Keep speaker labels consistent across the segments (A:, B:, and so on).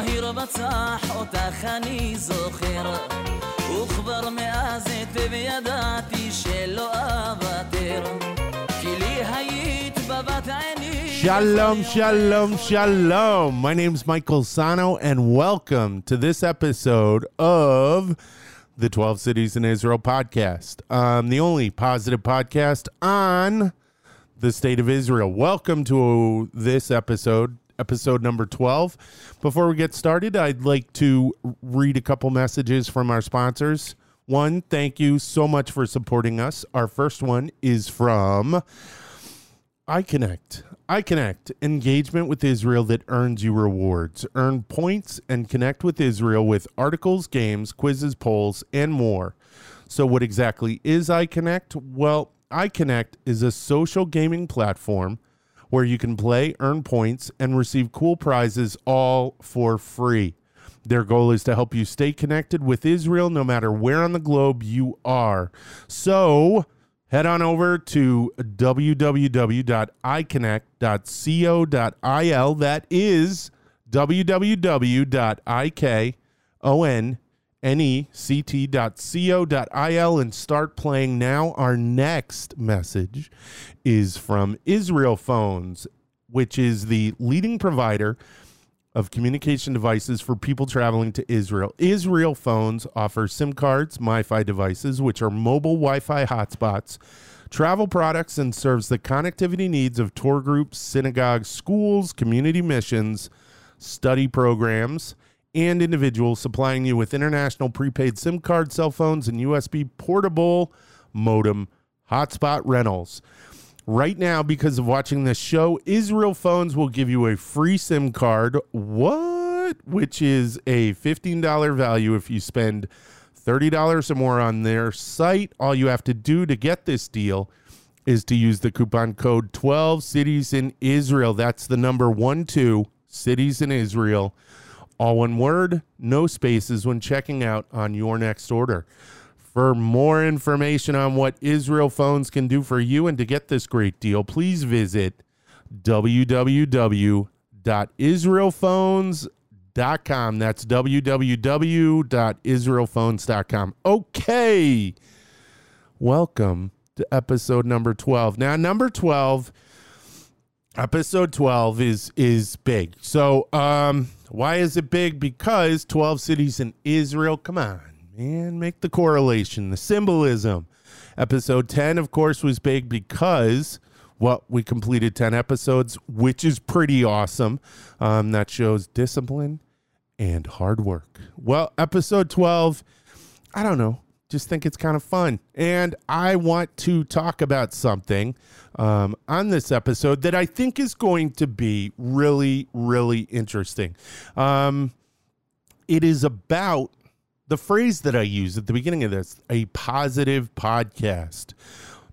A: בהיר בצח אותך אני זוכר וכבר מאז היטב ידעתי שלא אוותר כי לי היית בבת עיני
B: Shalom, shalom, shalom. My name's Michael Sano, and welcome to this episode of the 12 Cities in Israel podcast, um, the only positive podcast on the state of Israel. Welcome to this episode, episode number 12. Before we get started, I'd like to read a couple messages from our sponsors. One, thank you so much for supporting us. Our first one is from iConnect. iConnect, engagement with Israel that earns you rewards. Earn points and connect with Israel with articles, games, quizzes, polls, and more. So, what exactly is iConnect? Well, iConnect is a social gaming platform where you can play, earn points, and receive cool prizes all for free. Their goal is to help you stay connected with Israel no matter where on the globe you are. So, head on over to www.iconnect.co.il. That is www.iconnect.co.il and start playing now. Our next message is from Israel Phones, which is the leading provider of communication devices for people traveling to Israel. Israel Phones offers SIM cards, MiFi devices, which are mobile Wi Fi hotspots, travel products, and serves the connectivity needs of tour groups, synagogues, schools, community missions, study programs, and individuals, supplying you with international prepaid SIM card, cell phones, and USB portable modem hotspot rentals. Right now, because of watching this show, Israel Phones will give you a free SIM card. What? Which is a $15 value if you spend $30 or more on their site. All you have to do to get this deal is to use the coupon code 12 cities in Israel. That's the number 1 2 cities in Israel. All one word, no spaces when checking out on your next order. For more information on what Israel phones can do for you and to get this great deal, please visit www.israelphones.com. That's www.israelphones.com. Okay. Welcome to episode number 12. Now, number 12 episode 12 is is big. So, um why is it big? Because 12 cities in Israel. Come on man, make the correlation, the symbolism. Episode 10, of course, was big because, well, we completed 10 episodes, which is pretty awesome. Um, that shows discipline and hard work. Well, episode 12, I don't know, just think it's kind of fun. And I want to talk about something um, on this episode that I think is going to be really, really interesting. Um, it is about the phrase that I use at the beginning of this a positive podcast.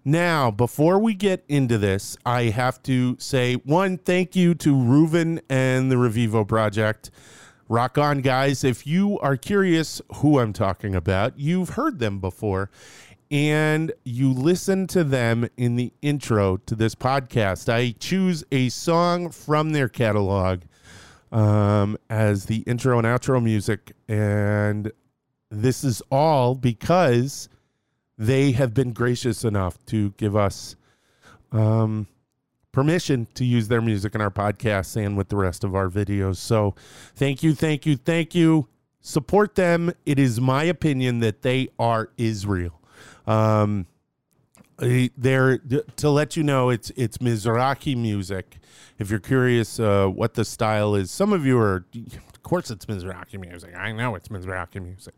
B: Now, before we get into this, I have to say one, thank you to Reuven and the Revivo Project. Rock on, guys. If you are curious who I'm talking about, you've heard them before and you listen to them in the intro to this podcast. I choose a song from their catalog um, as the intro and outro music, and this is all because they have been gracious enough to give us um, permission to use their music in our podcasts and with the rest of our videos. So thank you, thank you, thank you. Support them. It is my opinion that they are Israel. Um, they're to let you know it's it's Mizrahi music. If you're curious uh, what the style is, some of you are Of course it's Mizrahi music. I know it's Mizrahi music.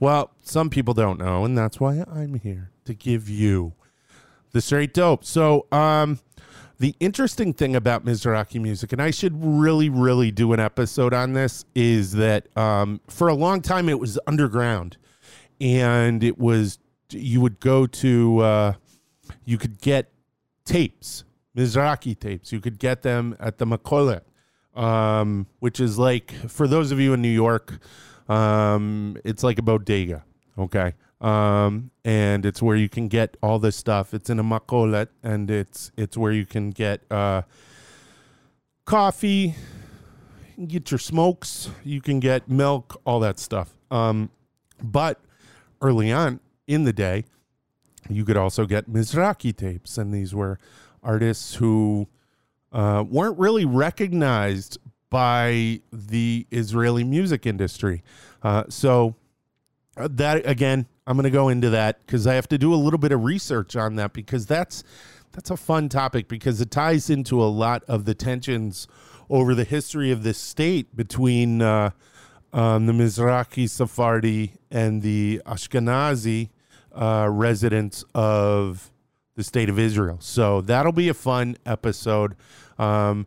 B: Well, some people don't know, and that's why I'm here to give you the straight dope. So, um, the interesting thing about Mizrahi music, and I should really, really do an episode on this, is that um, for a long time it was underground, and it was you would go to uh, you could get tapes, Mizrahi tapes. You could get them at the Makolet, um, which is like for those of you in New York, um, it's like a bodega. Okay. Um, and it's where you can get all this stuff. It's in a makolet, and it's it's where you can get uh, coffee, can get your smokes, you can get milk, all that stuff. Um, but early on in the day, you could also get Mizrahi tapes, and these were artists who uh, weren't really recognized by the Israeli music industry. Uh, so uh, that again, I'm going to go into that because I have to do a little bit of research on that because that's that's a fun topic because it ties into a lot of the tensions over the history of this state between uh, um, the Mizrahi Sephardi and the Ashkenazi uh, residents of the state of Israel. So that'll be a fun episode. Um,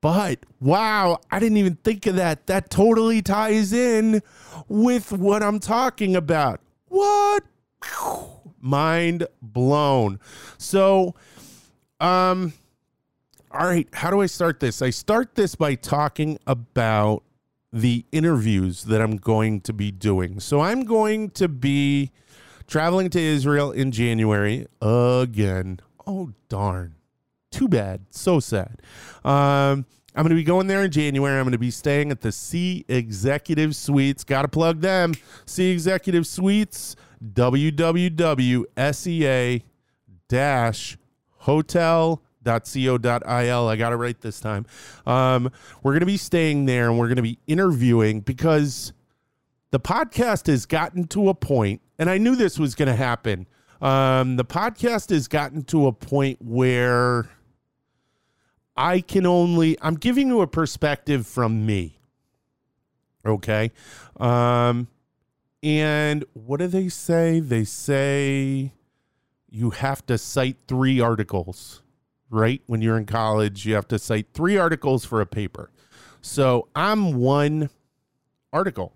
B: but wow, I didn't even think of that. That totally ties in with what I'm talking about. What? Mind blown. So, um, all right, how do I start this? I start this by talking about the interviews that I'm going to be doing. So I'm going to be traveling to Israel in January again. Oh, darn. Too bad. So sad. Um, I'm going to be going there in January. I'm going to be staying at the Sea Executive Suites. Got to plug them. Sea Executive Suites, www.sea-hotel co.il. I got it right this time. Um, we're going to be staying there and we're going to be interviewing because the podcast has gotten to a point, and I knew this was going to happen. Um, the podcast has gotten to a point where I can only, I'm giving you a perspective from me. Okay. Um, and what do they say? They say you have to cite three articles right? When you're in college, you have to cite three articles for a paper. So I'm one article,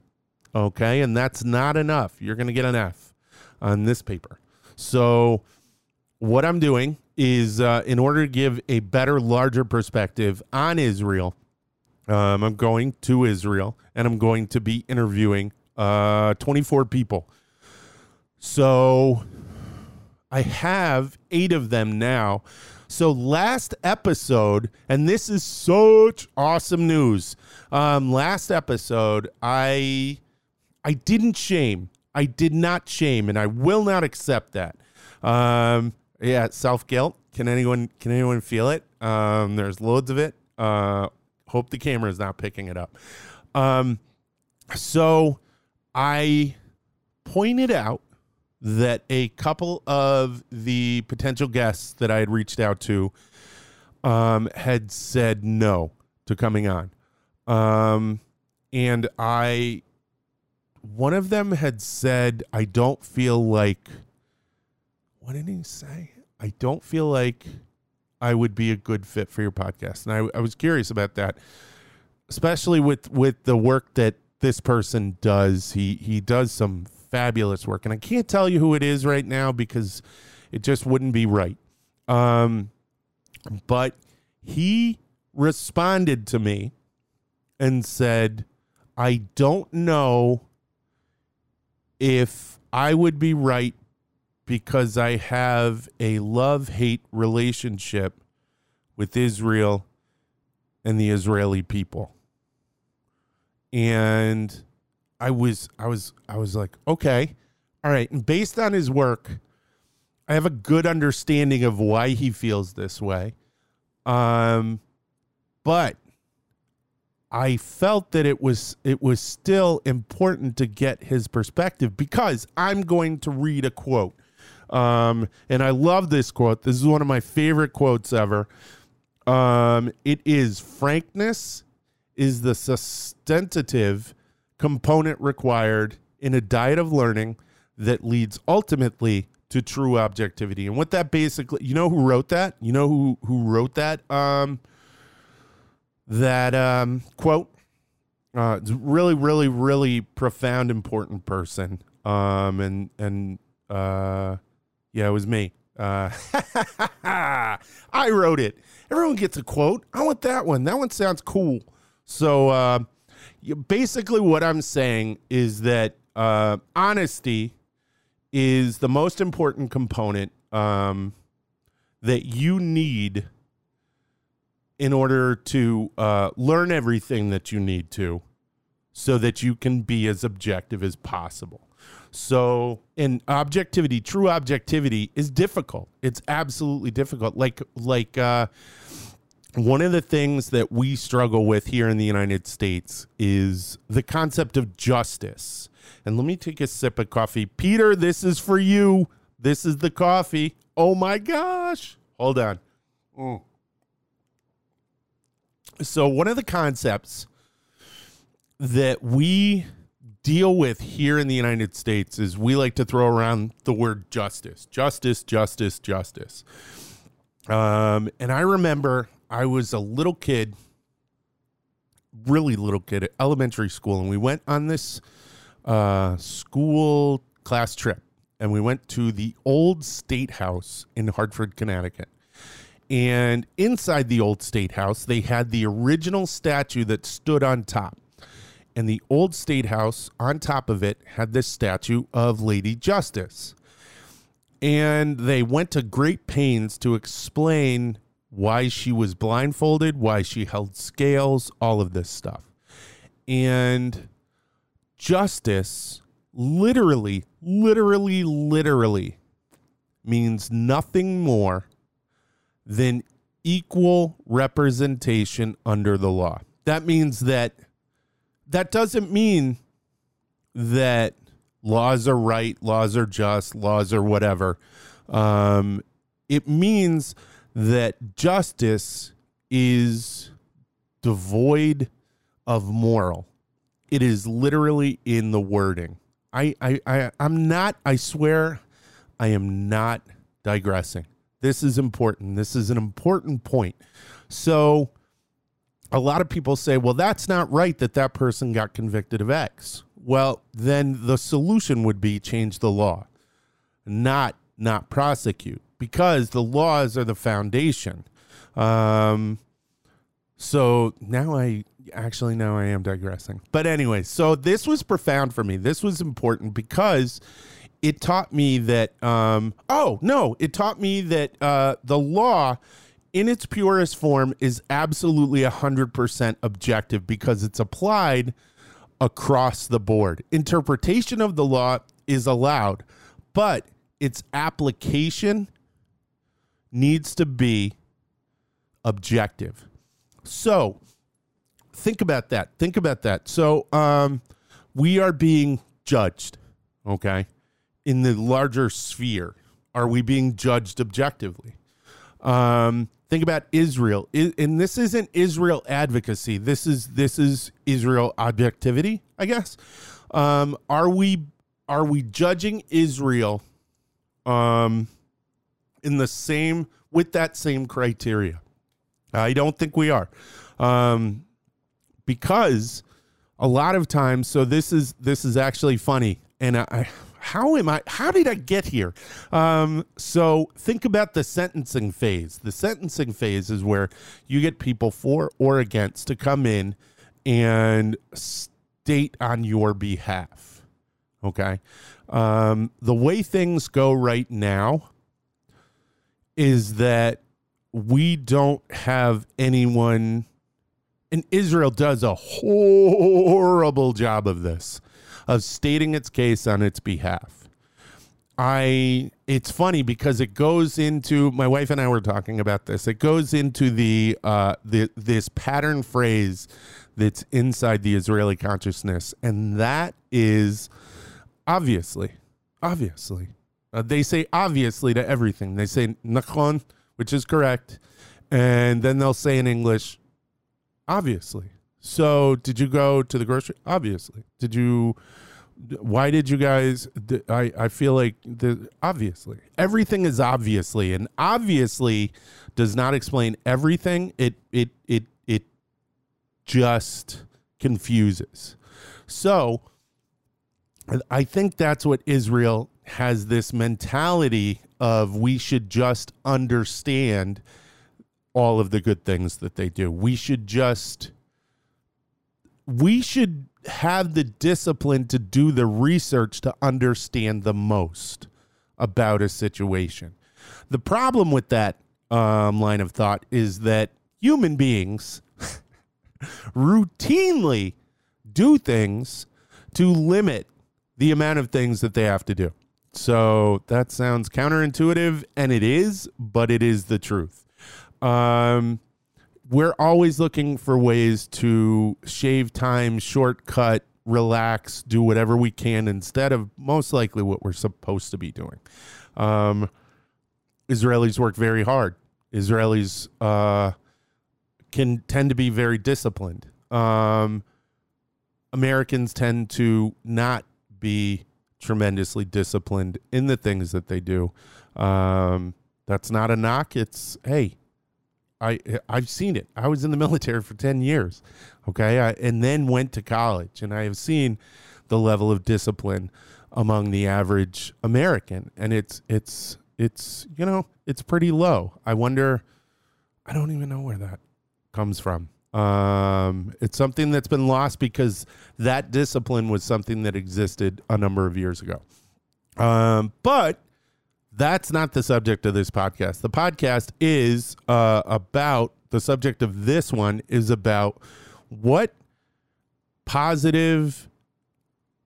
B: okay? And that's not enough. You're going to get an F on this paper. So what I'm doing is, uh, in order to give a better, larger perspective on Israel, um, I'm going to Israel and I'm going to be interviewing uh, 24 people. So I have eight of them now. So last episode, and this is such awesome news. Um, last episode, I I didn't shame. I did not shame, and I will not accept that. Um, yeah, self guilt. Can anyone can anyone feel it? Um, there's loads of it. Uh, hope the camera is not picking it up. Um, so I pointed out that a couple of the potential guests that I had reached out to um, had said no to coming on. Um, and I, one of them had said, I don't feel like, what did he say? I don't feel like I would be a good fit for your podcast. And I, I was curious about that, especially with, with the work that this person does. He, he does some fabulous work. And I can't tell you who it is right now because it just wouldn't be right. Um, but he responded to me and said, I don't know if I would be right because I have a love hate relationship with Israel and the Israeli people. And I was I was I was like, okay, all right. And based on his work, I have a good understanding of why he feels this way. Um, but I felt that it was it was still important to get his perspective because I'm going to read a quote. Um, and I love this quote. This is one of my favorite quotes ever. Um, it is frankness is the sustentative component required in a diet of learning that leads ultimately to true objectivity. And what that basically, you know who wrote that? You know who who wrote that um that um quote? Uh it's really really really profound important person. Um and and uh yeah, it was me. Uh I wrote it. Everyone gets a quote. I want that one. That one sounds cool. So uh basically what I'm saying is that uh, honesty is the most important component um, that you need in order to uh, learn everything that you need to so that you can be as objective as possible. So, and objectivity, true objectivity is difficult. It's absolutely difficult. Like, like, uh, one of the things that we struggle with here in the United States is the concept of justice. And let me take a sip of coffee. Peter, this is for you. This is the coffee. Oh my gosh. Hold on. Mm. So, one of the concepts that we deal with here in the United States is we like to throw around the word justice, justice, justice, justice. Um, and I remember I was a little kid, really little kid at elementary school, and we went on this uh, school class trip, and we went to the old state house in Hartford, Connecticut. And inside the old state house, they had the original statue that stood on top. And the old state house on top of it had this statue of Lady Justice. And they went to great pains to explain why she was blindfolded, why she held scales, all of this stuff. And justice literally, literally, literally means nothing more than equal representation under the law. That means that that doesn't mean that laws are right, laws are just, laws are whatever. Um, it means that justice is devoid of moral. It is literally in the wording. I, I, I I'm not, I swear, I am not digressing. This is important. This is an important point. So, a lot of people say, well, that's not right that that person got convicted of X. Well, then the solution would be change the law, not not prosecute, because the laws are the foundation. Um, so now I actually now I am digressing. But anyway, so this was profound for me. This was important because it taught me that um, oh no it taught me that uh, the law in its purest form is absolutely 100% objective because it's applied across the board interpretation of the law is allowed but its application needs to be objective so think about that think about that so um, we are being judged okay in the larger sphere? Are we being judged objectively? Um, think about Israel, and this isn't Israel advocacy. This is this is Israel objectivity, I guess. Um, are we are we judging Israel um, in the same with that same criteria? I don't think we are, um, because a lot of times. So this is this is actually funny, and I how am I? How did I get here? Um, so think about the sentencing phase. The sentencing phase is where you get people for or against to come in and state on your behalf. Okay. Um, the way things go right now is that we don't have anyone, and Israel does a horrible job of this of stating its case on its behalf. I it's funny because it goes into my wife and I were talking about this. It goes into the uh the this pattern phrase that's inside the Israeli consciousness and that is obviously obviously uh, they say obviously to everything. They say nachon, which is correct, and then they'll say in English obviously. So, did you go to the grocery? Obviously. Did you? Why did you guys? I I feel like the obviously everything is obviously and obviously does not explain everything. It it it it just confuses. So, I think that's what Israel has this mentality of we should just understand all of the good things that they do. We should just we should have the discipline to do the research to understand the most about a situation. The problem with that um, line of thought is that human beings routinely do things to limit the amount of things that they have to do. So that sounds counterintuitive, and it is, but it is the truth. Um, we're always looking for ways to shave time, shortcut, relax, do whatever we can instead of most likely what we're supposed to be doing. Um, Israelis work very hard. Israelis uh, can tend to be very disciplined. Um, Americans tend to not be tremendously disciplined in the things that they do. Um, that's not a knock. It's hey, I I've seen it. I was in the military for ten years, okay, I, and then went to college, and I have seen the level of discipline among the average American, and it's it's it's you know it's pretty low. I wonder. I don't even know where that comes from. Um, it's something that's been lost because that discipline was something that existed a number of years ago. Um, but that's not the subject of this podcast. The podcast is uh, about the subject of this one is about what positive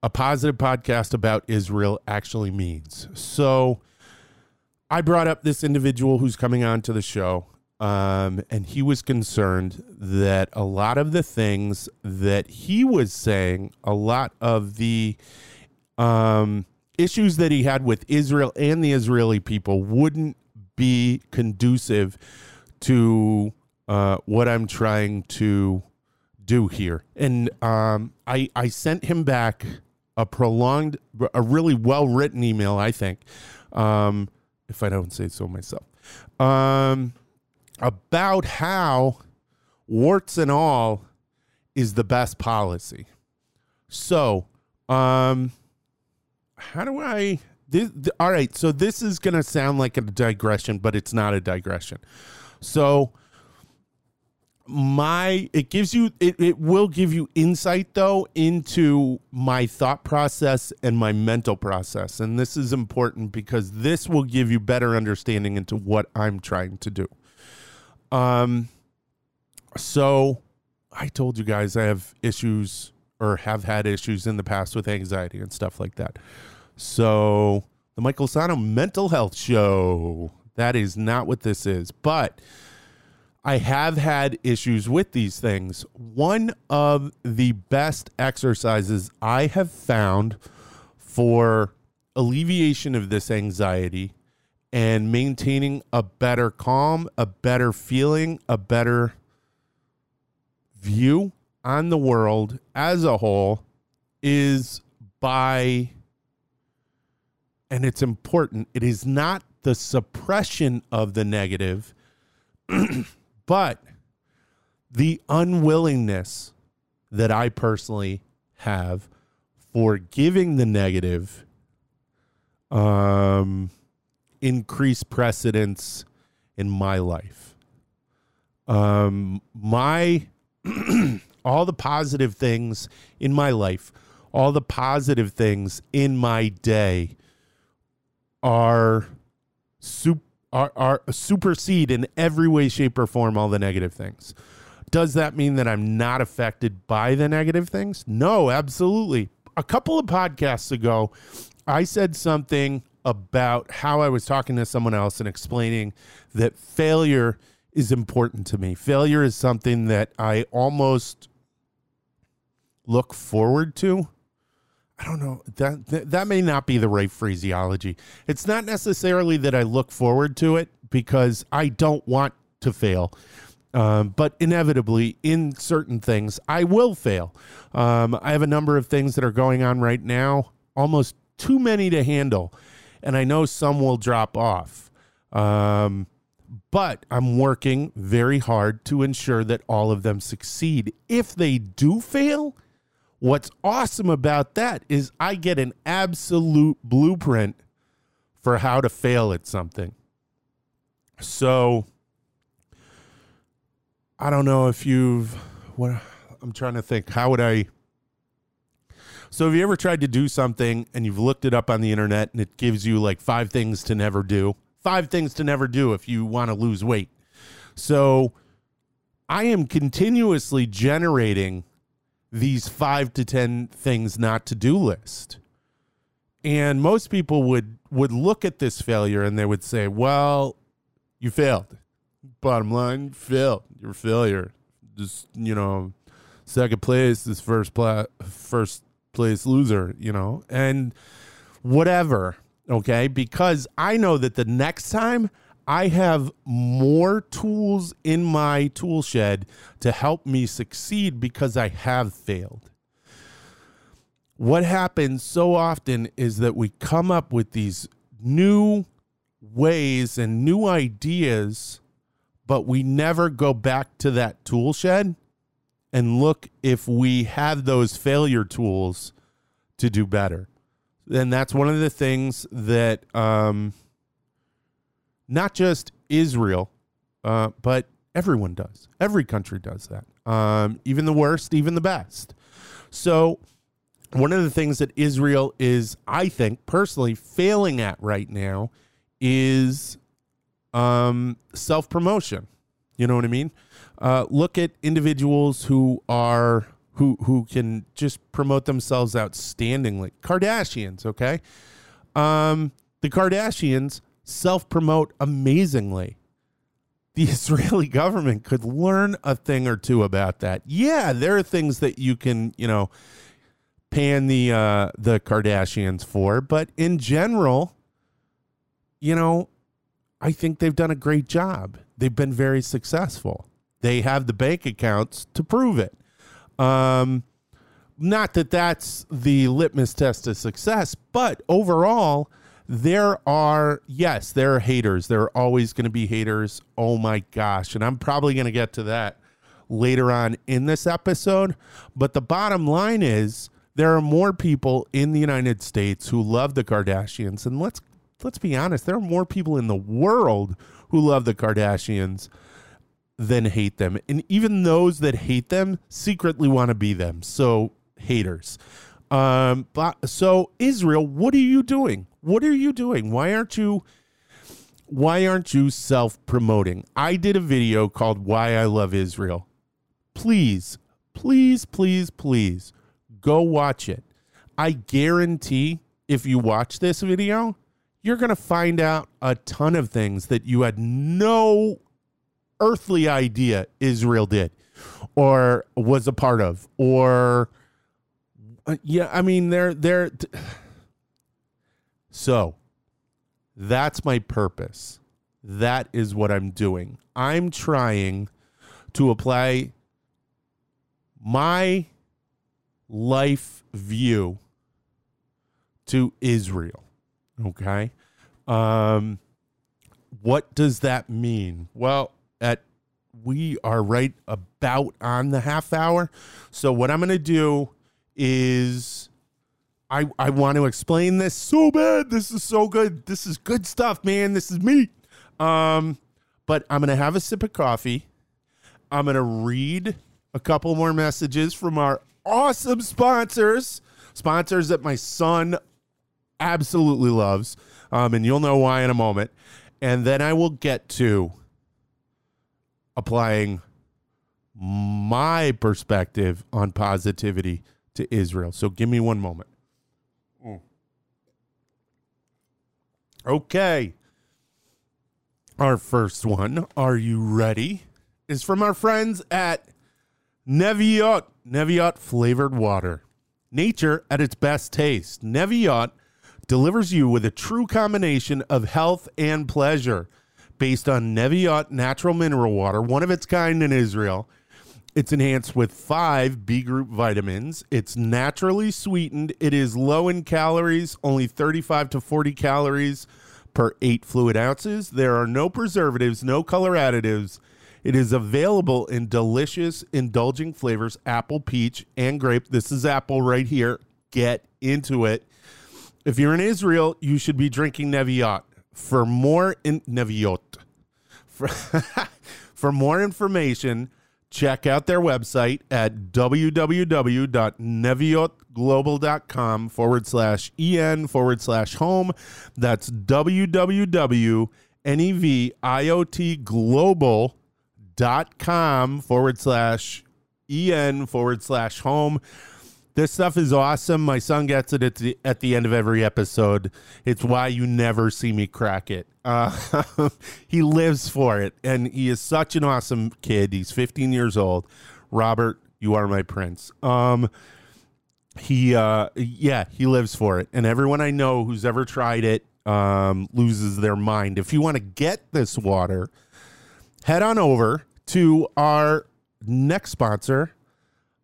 B: a positive podcast about Israel actually means. So I brought up this individual who's coming on to the show um, and he was concerned that a lot of the things that he was saying, a lot of the um, issues that he had with Israel and the Israeli people wouldn't be conducive to uh, what I'm trying to do here. And um, I, I sent him back a prolonged, a really well written email, I think, um, if I don't say so myself. Um, about how warts and all is the best policy. So, um, how do I? This, all right, so this is going to sound like a digression, but it's not a digression. So, my it gives you it, it will give you insight though into my thought process and my mental process and this is important because this will give you better understanding into what i'm trying to do um, so I told you guys I have issues or have had issues in the past with anxiety and stuff like that. So the Michael Sano mental health show. That is not what this is, but I have had issues with these things. One of the best exercises I have found for alleviation of this anxiety and maintaining a better calm, a better feeling, a better view on the world as a whole is by, and it's important, it is not the suppression of the negative, but the unwillingness that I personally have for giving the negative um increase precedence in my life. Um, my all the positive things in my life, all the positive things in my day are super are, are supersede in every way, shape, or form all the negative things. Does that mean that I'm not affected by the negative things? No, absolutely. A couple of podcasts ago, I said something about how I was talking to someone else and explaining that failure is important to me. Failure is something that I almost look forward to. I don't know that, that that may not be the right phraseology. It's not necessarily that I look forward to it because I don't want to fail. Um, but inevitably, in certain things, I will fail. Um, I have a number of things that are going on right now, almost too many to handle and I know some will drop off. Um, but I'm working very hard to ensure that all of them succeed. If they do fail, what's awesome about that is I get an absolute blueprint for how to fail at something. So I don't know if you've what I'm trying to think how would I so have you ever tried to do something and you've looked it up on the internet and it gives you like five things to never do? Five things to never do if you want to lose weight. So I am continuously generating these five to 10 things not to do list. And most people would, would look at this failure and they would say, well, you failed. Bottom line, failed. You're a failure. Just, you know, second place is first, pla- first place loser, you know, and whatever. Okay. Because I know that the next time I have more tools in my tool shed to help me succeed because I have failed. What happens so often is that we come up with these new ways and new ideas, but we never go back to that tool shed and look if we have those failure tools to do better. And that's one of the things that um, not just Israel, uh, but everyone does. Every country does that. Um, even the worst, even the best. So, one of the things that Israel is, I think, personally failing at right now is um, self promotion. You know what I mean? Uh, look at individuals who are who who can just promote themselves outstandingly. Kardashians, okay? Um, the Kardashians self promote amazingly. The Israeli government could learn a thing or two about that. Yeah, there are things that you can, you know, pan the uh, the Kardashians for, but in general, you know, I think they've done a great job. They've been very successful. They have the bank accounts to prove it. Um, not that that's the litmus test of success, but overall, there are yes there are haters. There are always going to be haters. Oh my gosh. And i'm probably going to get to that later on in this episode. But the bottom line is there are more people in the united states who love the kardashians. And let's let's be honest there are more people in the world who love the kardashians than hate them. And even those that hate them secretly want to be them. So haters. Um but so israel what are you doing what are you doing? Why aren't you why aren't you self-promoting? I did a video called Why I Love Israel. Please, please, please, please go watch it. I guarantee if you watch this video, you're going to find out a ton of things that you had no earthly idea Israel did or was a part of or uh, yeah, I mean they're they're so that's my purpose. That is what I'm doing. I'm trying to apply my life view to Israel. Okay. Um, what does that mean? Well, at we are right about on the half hour. So what I'm going to do is I, I want to explain this so bad. This is so good. This is good stuff, man. This is me. Um, but I'm gonna have a sip of coffee. I'm gonna read a couple more messages from our awesome sponsors, sponsors that my son absolutely loves. Um, and you'll know why in a moment. And then I will get to applying my perspective on positivity to Israel. So give me one moment. Okay. Our first one, are you ready? Is from our friends at Neviot, Neviot flavored water. Nature at its best taste. Neviot delivers you with a true combination of health and pleasure based on Neviot natural mineral water, one of its kind in Israel. It's enhanced with five B group vitamins. It's naturally sweetened. It is low in calories, only 35 to 40 calories per eight fluid ounces. There are no preservatives, no color additives. It is available in delicious, indulging flavors apple, peach, and grape. This is apple right here. Get into it. If you're in Israel, you should be drinking Neviot. For more in Neviot. For, for more information, check out their website at www.neviotglobal.com forward slash en forward slash home. That's www.neviotglobal.com forward slash en forward slash home. This stuff is awesome. My son gets it at the, at the end of every episode. It's why you never see me crack it. Uh, he lives for it, and he is such an awesome kid. He's 15 years old. Robert, you are my prince. Um, he, uh, yeah, he lives for it, and everyone I know who's ever tried it um, loses their mind. If you want to get this water, head on over to our next sponsor,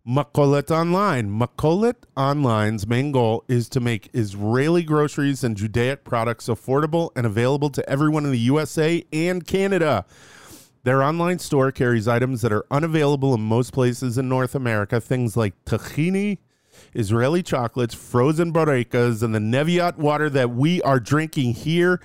B: Makolet Online. Makolet Online's main goal is to make Israeli groceries and Judaic products affordable and available to everyone in the USA and Canada. Their online store carries items that are unavailable in most places in North America, things like tahini, Israeli chocolates, frozen barekas, and the Neviot water that we are drinking here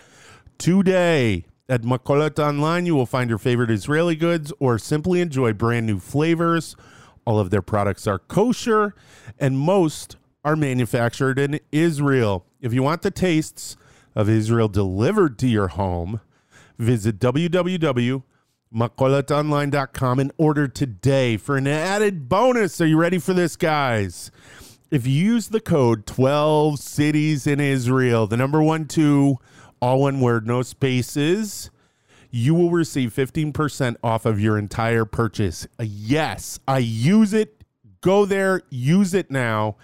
B: today. At Makolet Online, you will find your favorite Israeli goods or simply enjoy brand new flavors. All of their products are kosher, and most are manufactured in Israel. If you want the tastes of Israel delivered to your home, visit www.makoletonline.com and order today for an added bonus. Are you ready for this, guys? If you use the code 12 cities in Israel, the number one, two, all one word, no spaces, you will receive 15% off of your entire purchase. Yes, I use it. Go there, use it now.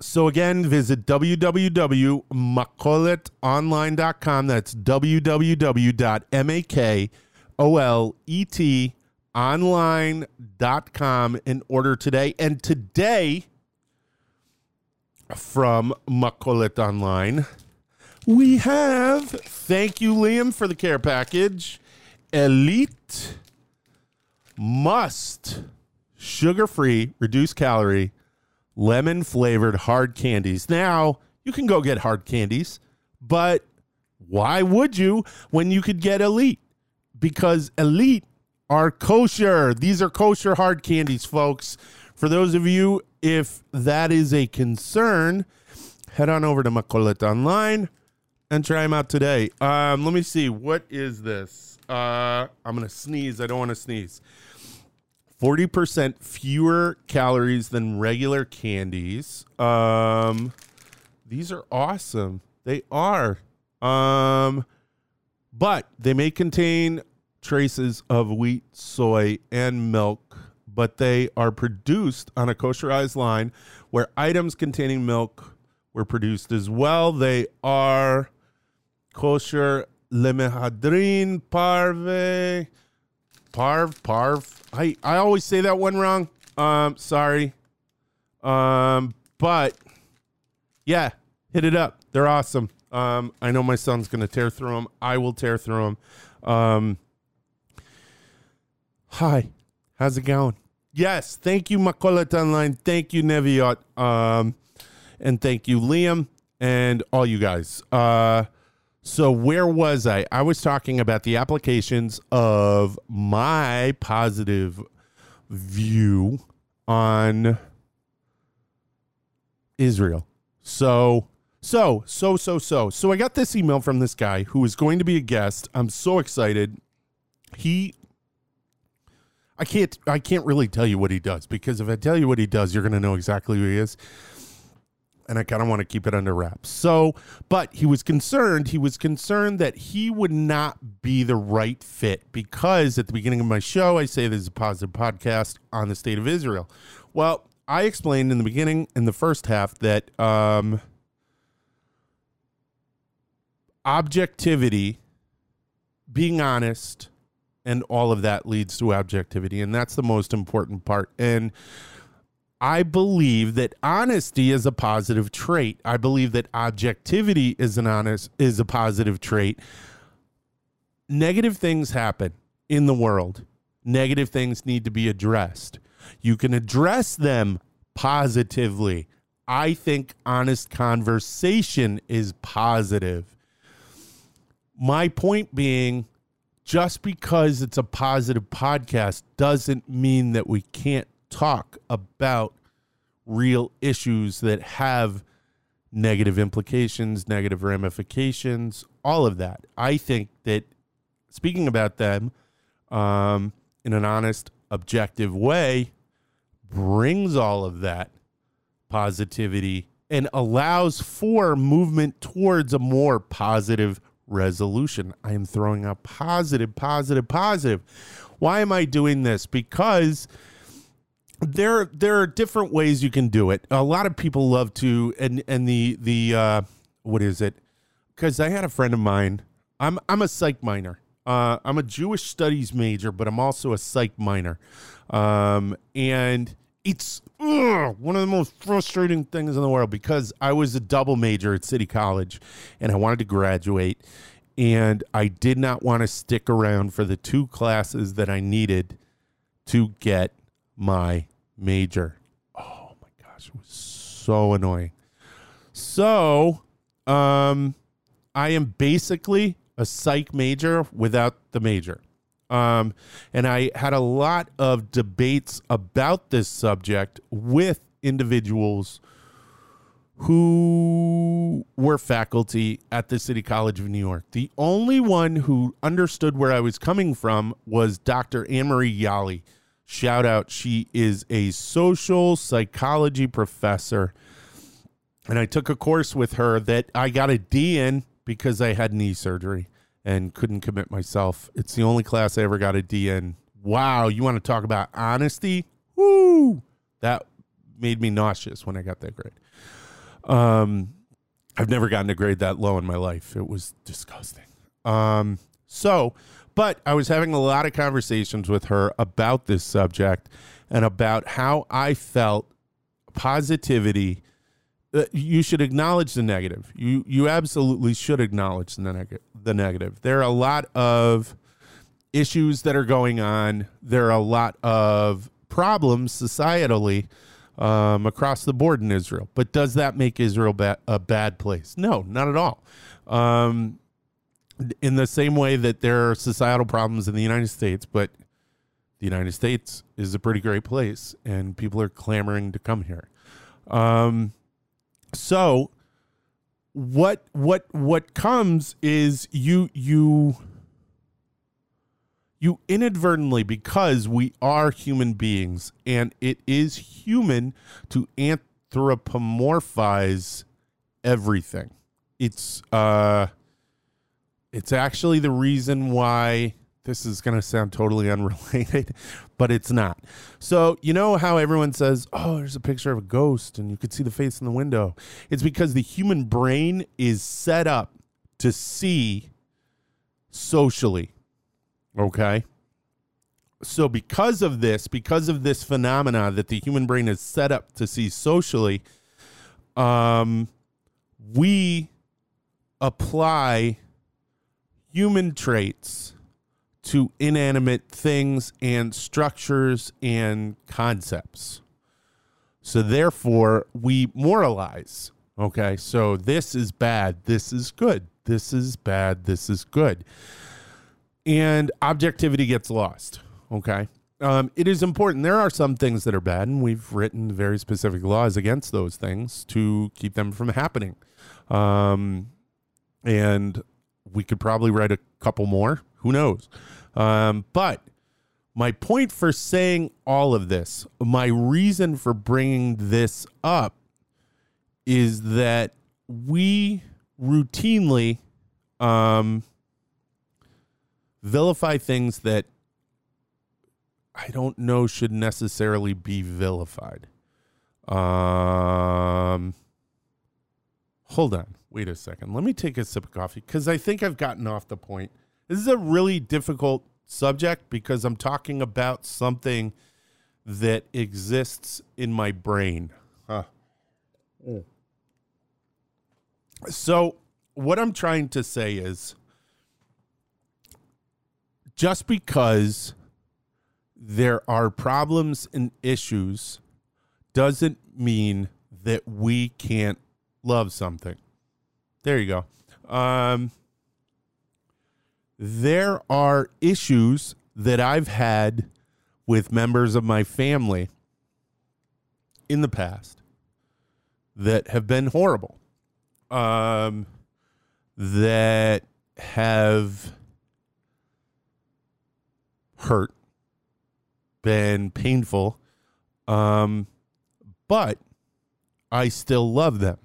B: So again, visit www.makoletonline.com. That's www.makoletonline.com in order today. And today, from Makolet Online, we have, thank you, Liam, for the care package. Elite must sugar free, reduced calorie, lemon flavored hard candies. Now, you can go get hard candies, but why would you when you could get Elite? Because Elite are kosher. These are kosher hard candies, folks. For those of you, if that is a concern, head on over to Makolet Online and try them out today. Um, let me see. What is this? Uh, I'm going to sneeze. I don't want to sneeze. 40% fewer calories than regular candies. Um, these are awesome. They are. Um, but they may contain traces of wheat, soy, and milk, but they are produced on a kosherized line where items containing milk were produced as well. They are kosher lemehadrin parve parv parv. I I always say that one wrong. Um, sorry. Um, but yeah, hit it up. They're awesome. Um, I know my son's gonna tear through them. I will tear through them. Um, hi, how's it going? Yes, thank you, Makolet Online. Thank you, Neviot. Um, and thank you, Liam, and all you guys. Uh, so where was I? I was talking about the applications of my positive view on Israel. So so so so so so I got this email from this guy who is going to be a guest. I'm so excited. He I can't I can't really tell you what he does because if I tell you what he does, you're going to know exactly who he is and I kind of want to keep it under wraps. So, but he was concerned. He was concerned that he would not be the right fit because at the beginning of my show, I say there's a positive podcast on the state of Israel. Well, I explained in the beginning, in the first half, that um, objectivity, being honest, and all of that leads to objectivity. And that's the most important part. And I believe that honesty is a positive trait. I believe that objectivity is an honest is a positive trait. Negative things happen in the world. Negative things need to be addressed. You can address them positively. I think honest conversation is positive. My point being, just because it's a positive podcast doesn't mean that we can't talk about real issues that have negative implications, negative ramifications, all of that. I think that speaking about them, um, in an honest, objective way brings all of that positivity and allows for movement towards a more positive resolution. I am throwing out positive, positive, positive. Why am I doing this? Because there there are different ways you can do it. A lot of people love to and and the the uh what is it? Cuz I had a friend of mine. I'm I'm a psych minor. Uh I'm a Jewish studies major, but I'm also a psych minor. Um and it's ugh, one of the most frustrating things in the world because I was a double major at City College and I wanted to graduate and I did not want to stick around for the two classes that I needed to get my major. Oh my gosh, it was so annoying. So, um I am basically a psych major without the major. Um, and I had a lot of debates about this subject with individuals who were faculty at the City College of New York. The only one who understood where I was coming from was Dr. Anne-Marie Yali. Shout out, she is a social psychology professor. And I took a course with her that I got a D in because I had knee surgery and couldn't commit myself. It's the only class I ever got a D in. Wow, you want to talk about honesty? Woo! That made me nauseous when I got that grade. Um, I've never gotten a grade that low in my life. It was disgusting. Um, so, but I was having a lot of conversations with her about this subject and about how I felt positivity uh, you should acknowledge the negative. You you absolutely should acknowledge the negative. The negative. There are a lot of issues that are going on. There are a lot of problems societally um, across the board in Israel. But does that make Israel ba- a bad place? No, not at all. Um, in the same way that there are societal problems in the United States, but the United States is a pretty great place, and people are clamoring to come here. Um, so what what what comes is you you you inadvertently because we are human beings and it is human to anthropomorphize everything it's uh it's actually the reason why this is going to sound totally unrelated, but it's not. So, you know how everyone says, oh, there's a picture of a ghost and you could see the face in the window? It's because the human brain is set up to see socially. Okay. So, because of this, because of this phenomena that the human brain is set up to see socially, um, we apply human traits to inanimate things and structures and concepts. So therefore, we moralize. Okay, so this is bad, this is good, this is bad, this is good. And objectivity gets lost. Okay. Um, it is important. There are some things that are bad, and we've written very specific laws against those things to keep them from happening. Um, and we could probably write a couple more. Who knows? Um, but my point for saying all of this, my reason for bringing this up is that we routinely um, vilify things that I don't know should necessarily be vilified. Um, hold on. Wait a second. Let me take a sip of coffee because I think I've gotten off the point. This is a really difficult subject because I'm talking about something that exists in my brain. Huh. Mm. So, what I'm trying to say is just because there are problems and issues doesn't mean that we can't love something. There you go. Um, there are issues that I've had with members of my family in the past that have been horrible, um, that have hurt been painful. Um, but I still love them.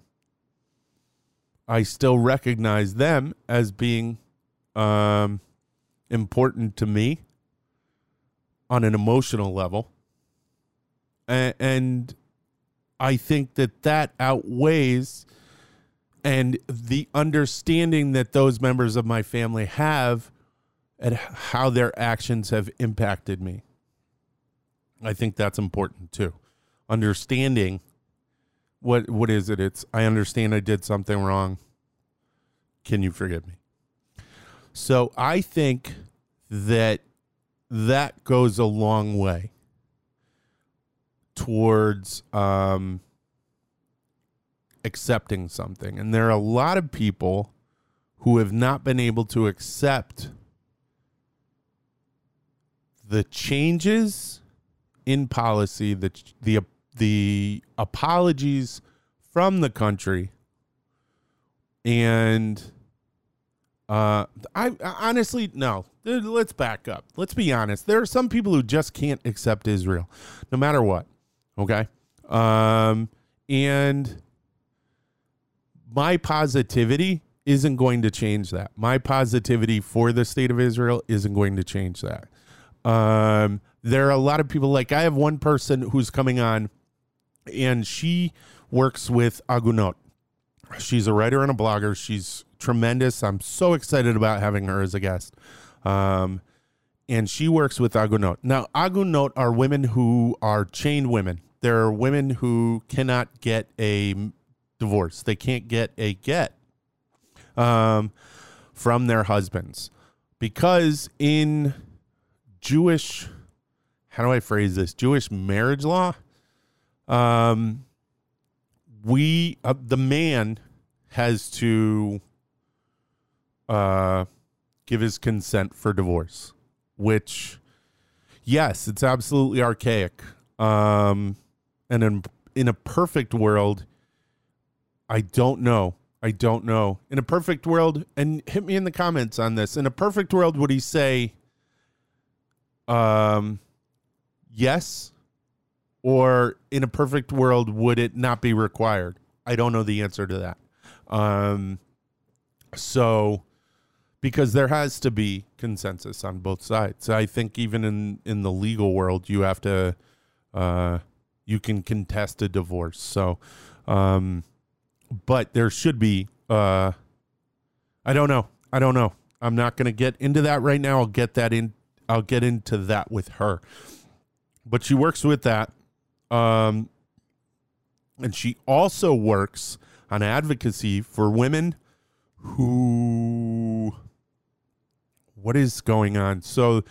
B: I still recognize them as being um, important to me on an emotional level. And, and I think that that outweighs and the understanding that those members of my family have at how their actions have impacted me. I think that's important too. Understanding what what is it? It's I understand I did something wrong. Can you forgive me? So I think that that goes a long way towards um, accepting something. And there are a lot of people who have not been able to accept the changes in policy, the the the apologies from the country, and uh, I, honestly no. Let's back up. Let's be honest. There are some people who just can't accept Israel, no matter what. Okay, um, and my positivity isn't going to change that. My positivity for the state of Israel isn't going to change that. Um, there are a lot of people like I have one person who's coming on and she works with Agunot. She's a writer and a blogger. She's tremendous. I'm so excited about having her as a guest. Um, and she works with Agunot. Now, Agunot are women who are chained women. They're women who cannot get a divorce. They can't get a get um, from their husbands because in Jewish, how do I phrase this? Jewish marriage law. Um, we uh, the man has to uh give his consent for divorce, which yes, it's absolutely archaic. Um, and in in a perfect world, I don't know. I don't know. In a perfect world, and hit me in the comments on this. In a perfect world, would he say, um, yes, or in a perfect world, would it not be required? I don't know the answer to that. Um, so, because there has to be consensus on both sides. I think even in in the legal world, you have to, uh, you can contest a divorce. So, um, but there should be. Uh, I don't know. I don't know. I'm not going to get into that right now. I'll get that in I'll get into that with her. But she works with that. Um, and she also works on advocacy for women who what is going on? So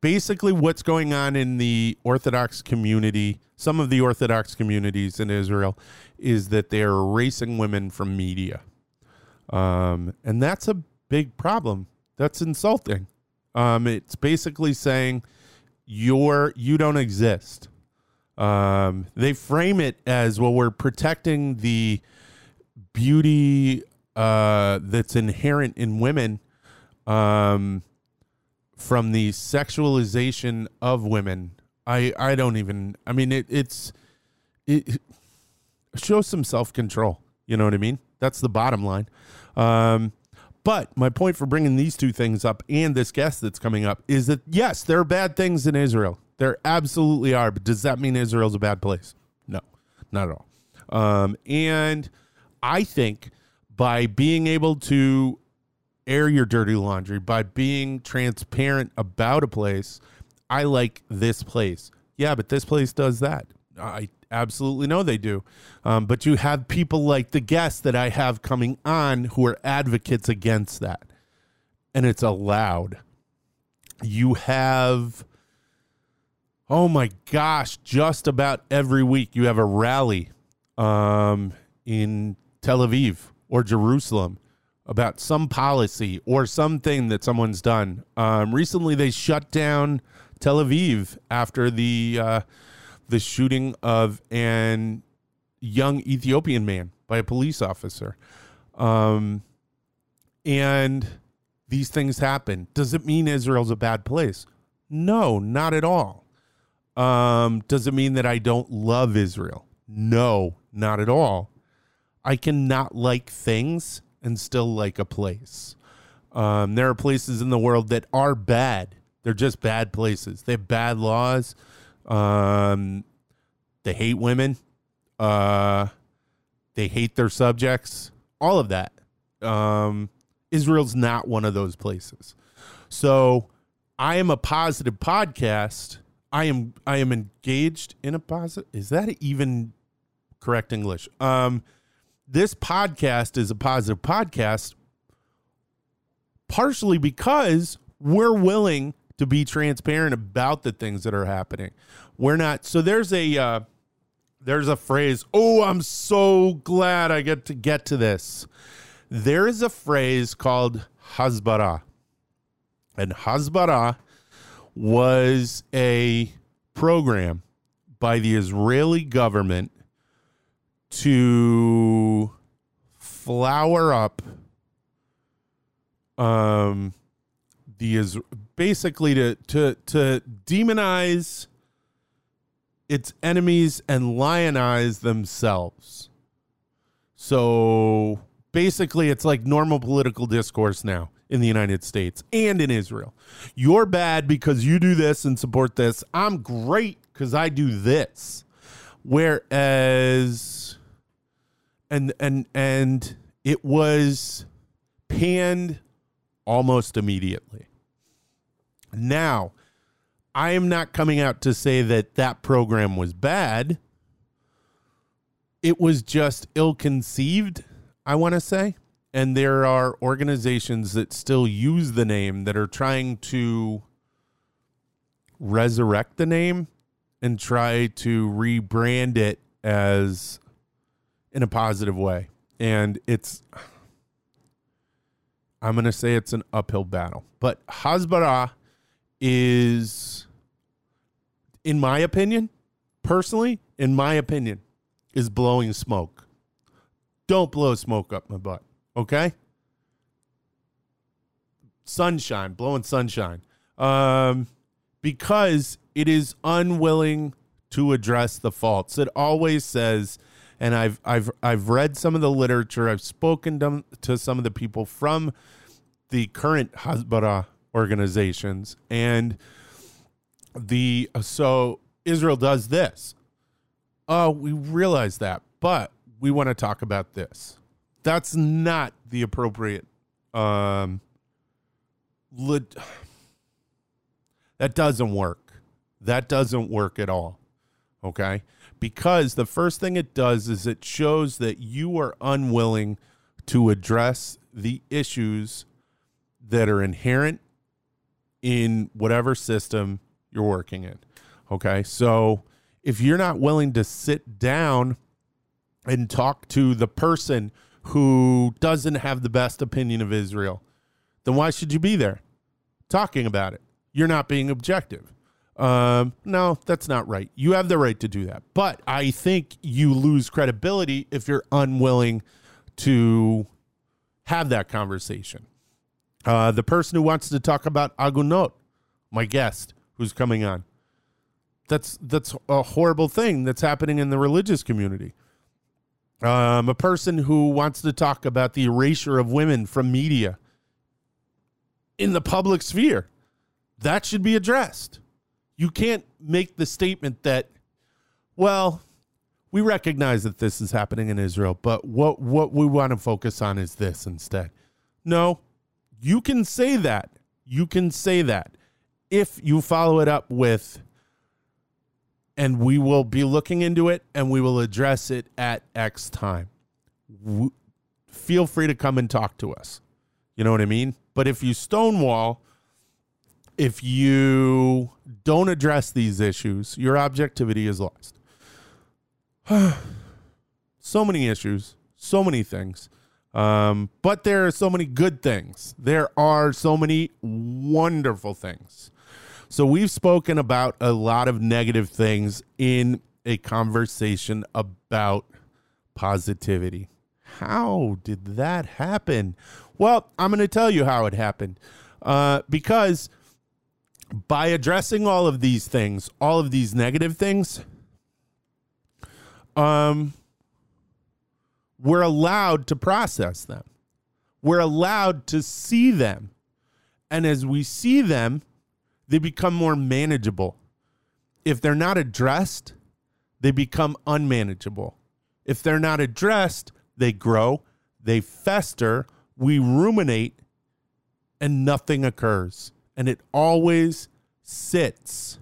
B: basically what's going on in the orthodox community some of the orthodox communities in israel is that they're erasing women from media. Um, and that's a big problem. That's insulting. Um, it's basically saying you're you don't exist. Um, they frame it as well. We're protecting the beauty uh, that's inherent in women um, from the sexualization of women. I I don't even. I mean, it, it's it, shows some self control. You know what I mean? That's the bottom line. Um, but my point for bringing these two things up and this guest that's coming up is that yes, there are bad things in Israel. There absolutely are. But does that mean Israel's a bad place? No, not at all. Um, and I think by being able to air your dirty laundry, by being transparent about a place, I like this place. Yeah, but this place does that. I absolutely know they do. Um, but you have people like the guests that I have coming on who are advocates against that. And it's allowed. You have, oh my gosh, just about every week you have a rally um, in Tel Aviv or Jerusalem about some policy or something that someone's done. Um, recently, they shut down Tel Aviv after the. Uh, the shooting of an young Ethiopian man by a police officer. Um, and these things happen. Does it mean Israel's a bad place? No, not at all. Um, does it mean that I don't love Israel? No, not at all. I cannot like things and still like a place. Um, there are places in the world that are bad. They're just bad places. They have bad laws. Um, they hate women. Uh, they hate their subjects. All of that. Um, Israel's not one of those places. So I am a positive podcast. I am I am engaged in a positive. Is that even correct English? Um, this podcast is a positive podcast, partially because we're willing to be transparent about the things that are happening. We're not. So there's a uh, there's a phrase. Oh, I'm so glad I get to get to this. There is a phrase called hasbara, and hasbara was a program by the Israeli government to flower up um the is basically to to to demonize its enemies and lionize themselves. So basically it's like normal political discourse now in the United States and in Israel. You're bad because you do this and support this. I'm great because I do this. Whereas and and and it was panned almost immediately. Now, I am not coming out to say that that program was bad. It was just ill conceived, I want to say. And there are organizations that still use the name that are trying to resurrect the name and try to rebrand it as in a positive way. And it's, I'm going to say it's an uphill battle. But Hasbara is, in my opinion, personally, in my opinion, is blowing smoke. Don't blow smoke up my butt, okay? Sunshine, blowing sunshine. Um, because it is unwilling to address the faults. It always says, and I've I've I've read some of the literature. I've spoken to, to some of the people from the current Hasbara organizations, and the so Israel does this. Oh, we realize that, but we want to talk about this. That's not the appropriate. Um, lit, that doesn't work. That doesn't work at all. Okay because the first thing it does is it shows that you are unwilling to address the issues that are inherent in whatever system you're working in. Okay. So if you're not willing to sit down and talk to the person who doesn't have the best opinion of Israel, then why should you be there talking about it? You're not being objective. Um, no, that's not right. You have the right to do that. But I think you lose credibility if you're unwilling to have that conversation. Uh, the person who wants to talk about Agunot, my guest who's coming on, that's that's a horrible thing that's happening in the religious community. Um, a person who wants to talk about the erasure of women from media in the public sphere, that should be addressed you can't make the statement that, well, we recognize that this is happening in Israel, but what what we want to focus on is this instead. No, you can say that. You can say that if you follow it up with and we will be looking into it and we will address it at X time. Feel free to come and talk to us. You know what I mean? But if you stonewall if you don't address these issues, your objectivity is lost. so many issues, so many things. Um, but there are so many good things. There are so many wonderful things. So we've spoken about a lot of negative things in a conversation about positivity. How did that happen? Well, I'm going to tell you how it happened. Uh, because by addressing all of these things, all of these negative things, um, we're allowed to process them. We're allowed to see them. And as we see them, they become more manageable. If they're not addressed, they become unmanageable. If they're not addressed, they grow, they fester, we ruminate, and nothing occurs. And it always sits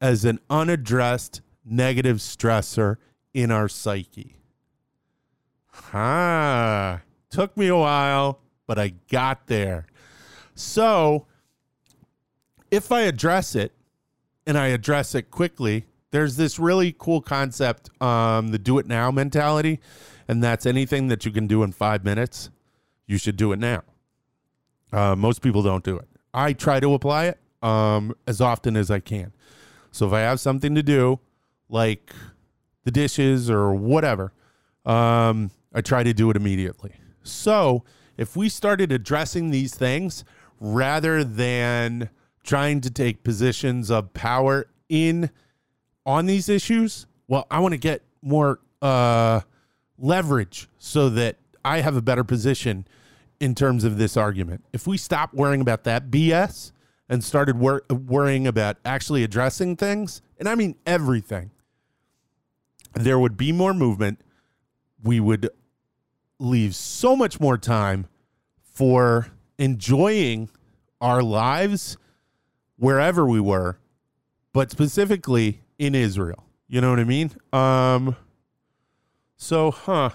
B: as an unaddressed negative stressor in our psyche. Ah, took me a while, but I got there. So, if I address it and I address it quickly, there's this really cool concept, um, the do it now mentality. And that's anything that you can do in five minutes, you should do it now. Uh, most people don't do it. I try to apply it um, as often as I can. So if I have something to do, like the dishes or whatever, um, I try to do it immediately. So if we started addressing these things rather than trying to take positions of power in on these issues, well, I want to get more uh, leverage so that I have a better position in terms of this argument. If we stop worrying about that BS and started wor- worrying about actually addressing things, and I mean everything, there would be more movement. We would leave so much more time for enjoying our lives wherever we were, but specifically in Israel. You know what I mean? Um so, huh.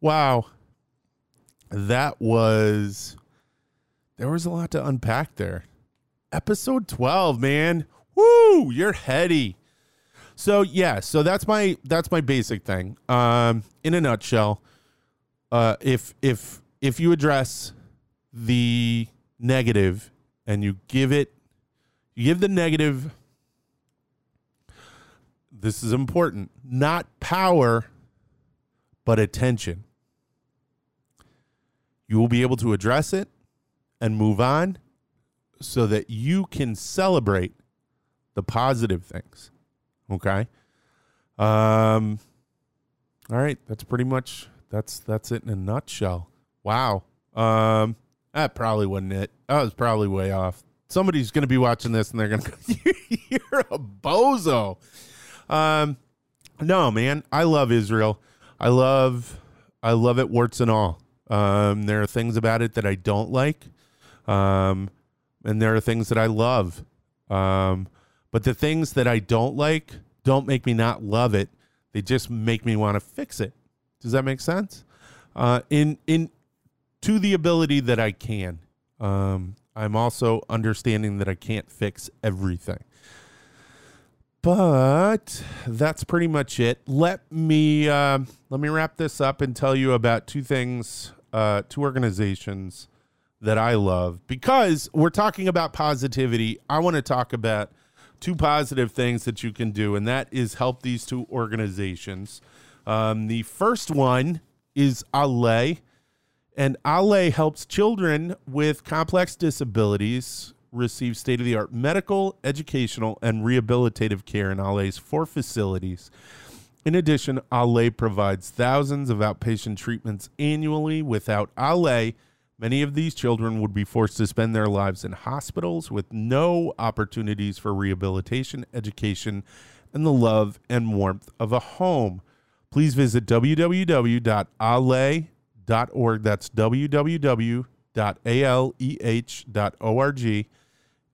B: Wow. That was there was a lot to unpack there. Episode 12, man. Woo, you're heady. So, yeah, so that's my that's my basic thing. Um in a nutshell, uh if if if you address the negative and you give it you give the negative. This is important. Not power but attention. You will be able to address it and move on so that you can celebrate the positive things okay? Um all right that's pretty much that's that's it in a nutshell. Wow. Um that probably wasn't it. That was probably way off somebody's going to be watching this and they're going to go, you're a bozo. Um no man i love israel. I love i love it warts and all. Um there are things about it that i don't like um and there are things that i love. Um but the things that i don't like don't make me not love it. They just make me want to fix it. Does that make sense? Uh in in to the ability that i can. Um I'm also understanding that I can't fix everything. But that's pretty much it. Let me uh, let me wrap this up and tell you about two things, uh, two organizations that I love because we're talking about positivity. I want to talk about two positive things that you can do, and that is help these two organizations. Um, the first one is Aleh. And Aleh helps children with complex disabilities receive state of the art medical, educational, and rehabilitative care in Aleh's four facilities. In addition, Aleh provides thousands of outpatient treatments annually. Without Ale, many of these children would be forced to spend their lives in hospitals with no opportunities for rehabilitation, education, and the love and warmth of a home. Please visit www.ale.com www.aleh.org. That's www.aleh.org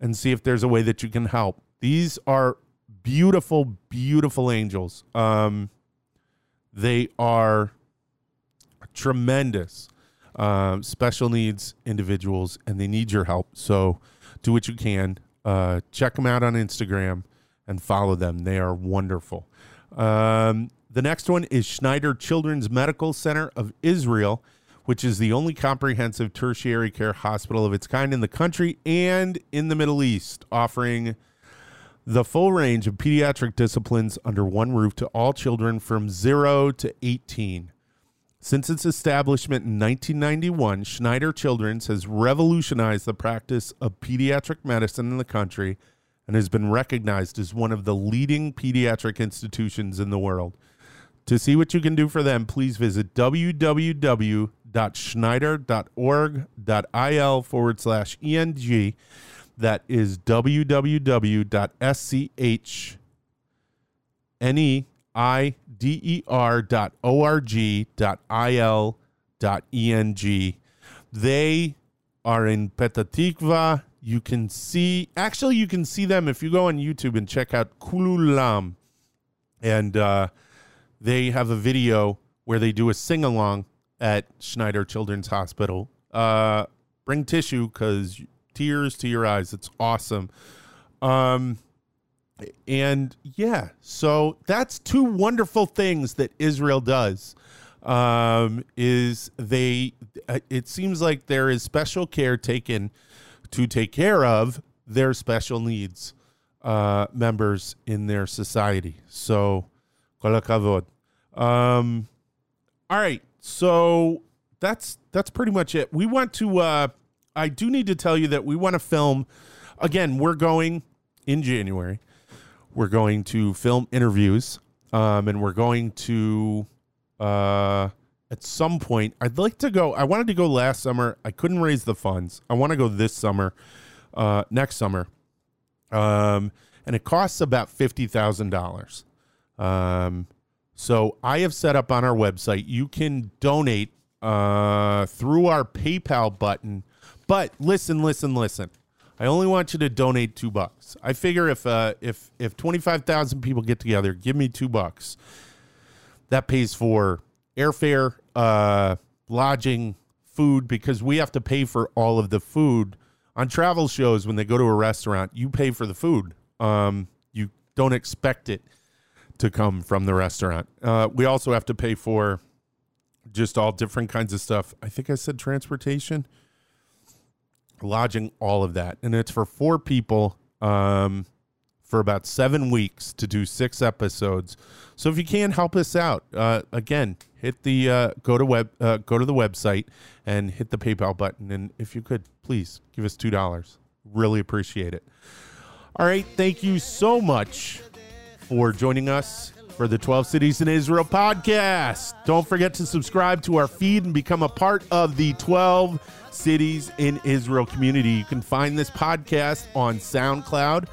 B: and see if there's a way that you can help. These are beautiful, beautiful angels. Um, they are tremendous uh, special needs individuals and they need your help. So do what you can. Uh, check them out on Instagram and follow them. They are wonderful. Um, the next one is Schneider Children's Medical Center of Israel, which is the only comprehensive tertiary care hospital of its kind in the country and in the Middle East, offering the full range of pediatric disciplines under one roof to all children from 0 to 18. Since its establishment in 1991, Schneider Children's has revolutionized the practice of pediatric medicine in the country and has been recognized as one of the leading pediatric institutions in the world. To see what you can do for them, please visit www.schneider.org.il forward slash ENG. That is www.schneider dot org dot il dot eng. They are in Petah Tikva. You can see, actually, you can see them if you go on YouTube and check out Kululam. And uh, they have a video where they do a sing along at Schneider Children's Hospital. Uh, bring tissue because tears to your eyes. It's awesome. Um, and yeah, so that's two wonderful things that Israel does. Um, is they? uh, It seems like there is special care taken to take care of their special needs uh, members in their society. So, kol. Um, all right, so that's that's pretty much it. We want to. Uh, I do need to tell you that we want to film. Again, we're going in January. We're going to film interviews, um, and we're going to uh, at some point. I'd like to go. I wanted to go last summer. I couldn't raise the funds. I want to go this summer, uh, next summer, um, and it costs about fifty thousand dollars. Um, so I have set up on our website. You can donate uh, through our PayPal button. But listen, listen, listen. I only want you to donate two bucks. I figure if uh, if if twenty five thousand people get together, give me two bucks. That pays for airfare, uh, lodging, food, because we have to pay for all of the food on travel shows. When they go to a restaurant, you pay for the food. Um, you don't expect it to come from the restaurant. Uh, we also have to pay for just all different kinds of stuff. I think I said transportation, lodging, all of that, and it's for four people um, for about seven weeks to do six episodes. So if you can help us out, uh, again, hit the uh, go to web uh, go to the website and hit the PayPal button, and if you could, please give us two dollars. Really appreciate it. All right, thank you so much for joining us for the 12 Cities in Israel podcast. Don't forget to subscribe to our feed and become a part of the 12 Cities in Israel community. You can find this podcast on SoundCloud,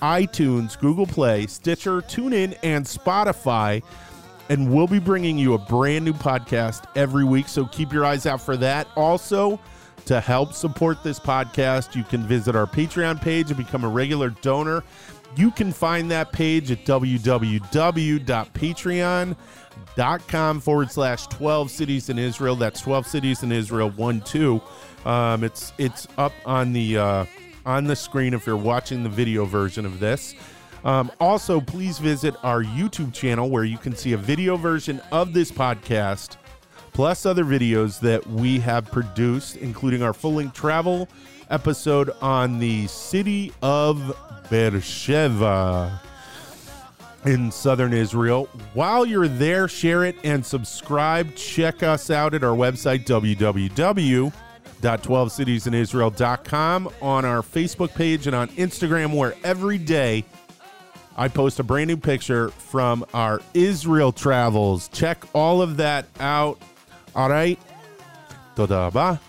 B: iTunes, Google Play, Stitcher, TuneIn, and Spotify. And we'll be bringing you a brand new podcast every week. So keep your eyes out for that. Also, to help support this podcast, you can visit our Patreon page and become a regular donor. You can find that page at www.patreon.com forward slash 12 cities in Israel. That's 12 cities in Israel, 1 2. Um, it's it's up on the uh, on the screen if you're watching the video version of this. Um, also, please visit our YouTube channel where you can see a video version of this podcast, plus other videos that we have produced, including our full length travel episode on the city of Beersheba in southern Israel. While you're there, share it and subscribe. Check us out at our website, www.12citiesinisrael.com, on our Facebook page and on Instagram, where every day I post a brand new picture from our Israel travels. Check all of that out. All right. Toda ba.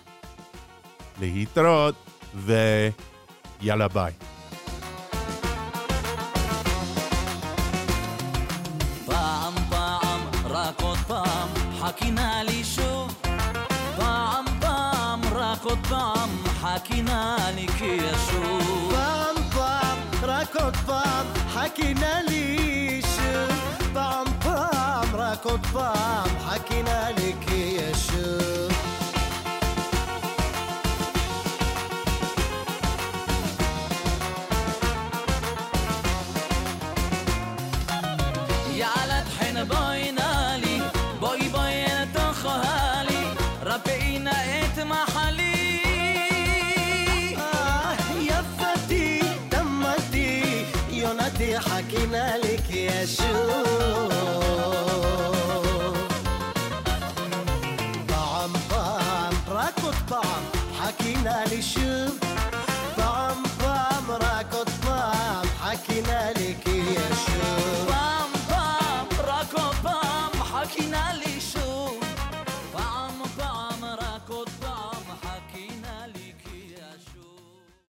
B: ויאללה ביי.
A: פעם פעם, רק עוד פעם, חכי נא לי שוב. פעם פעם, רק עוד פעם, חכי נא לי כי ישוב.
C: פעם פעם, רק עוד פעם, חכינה לי שוב. פעם פעם, רק עוד פעם, חכינה לי כי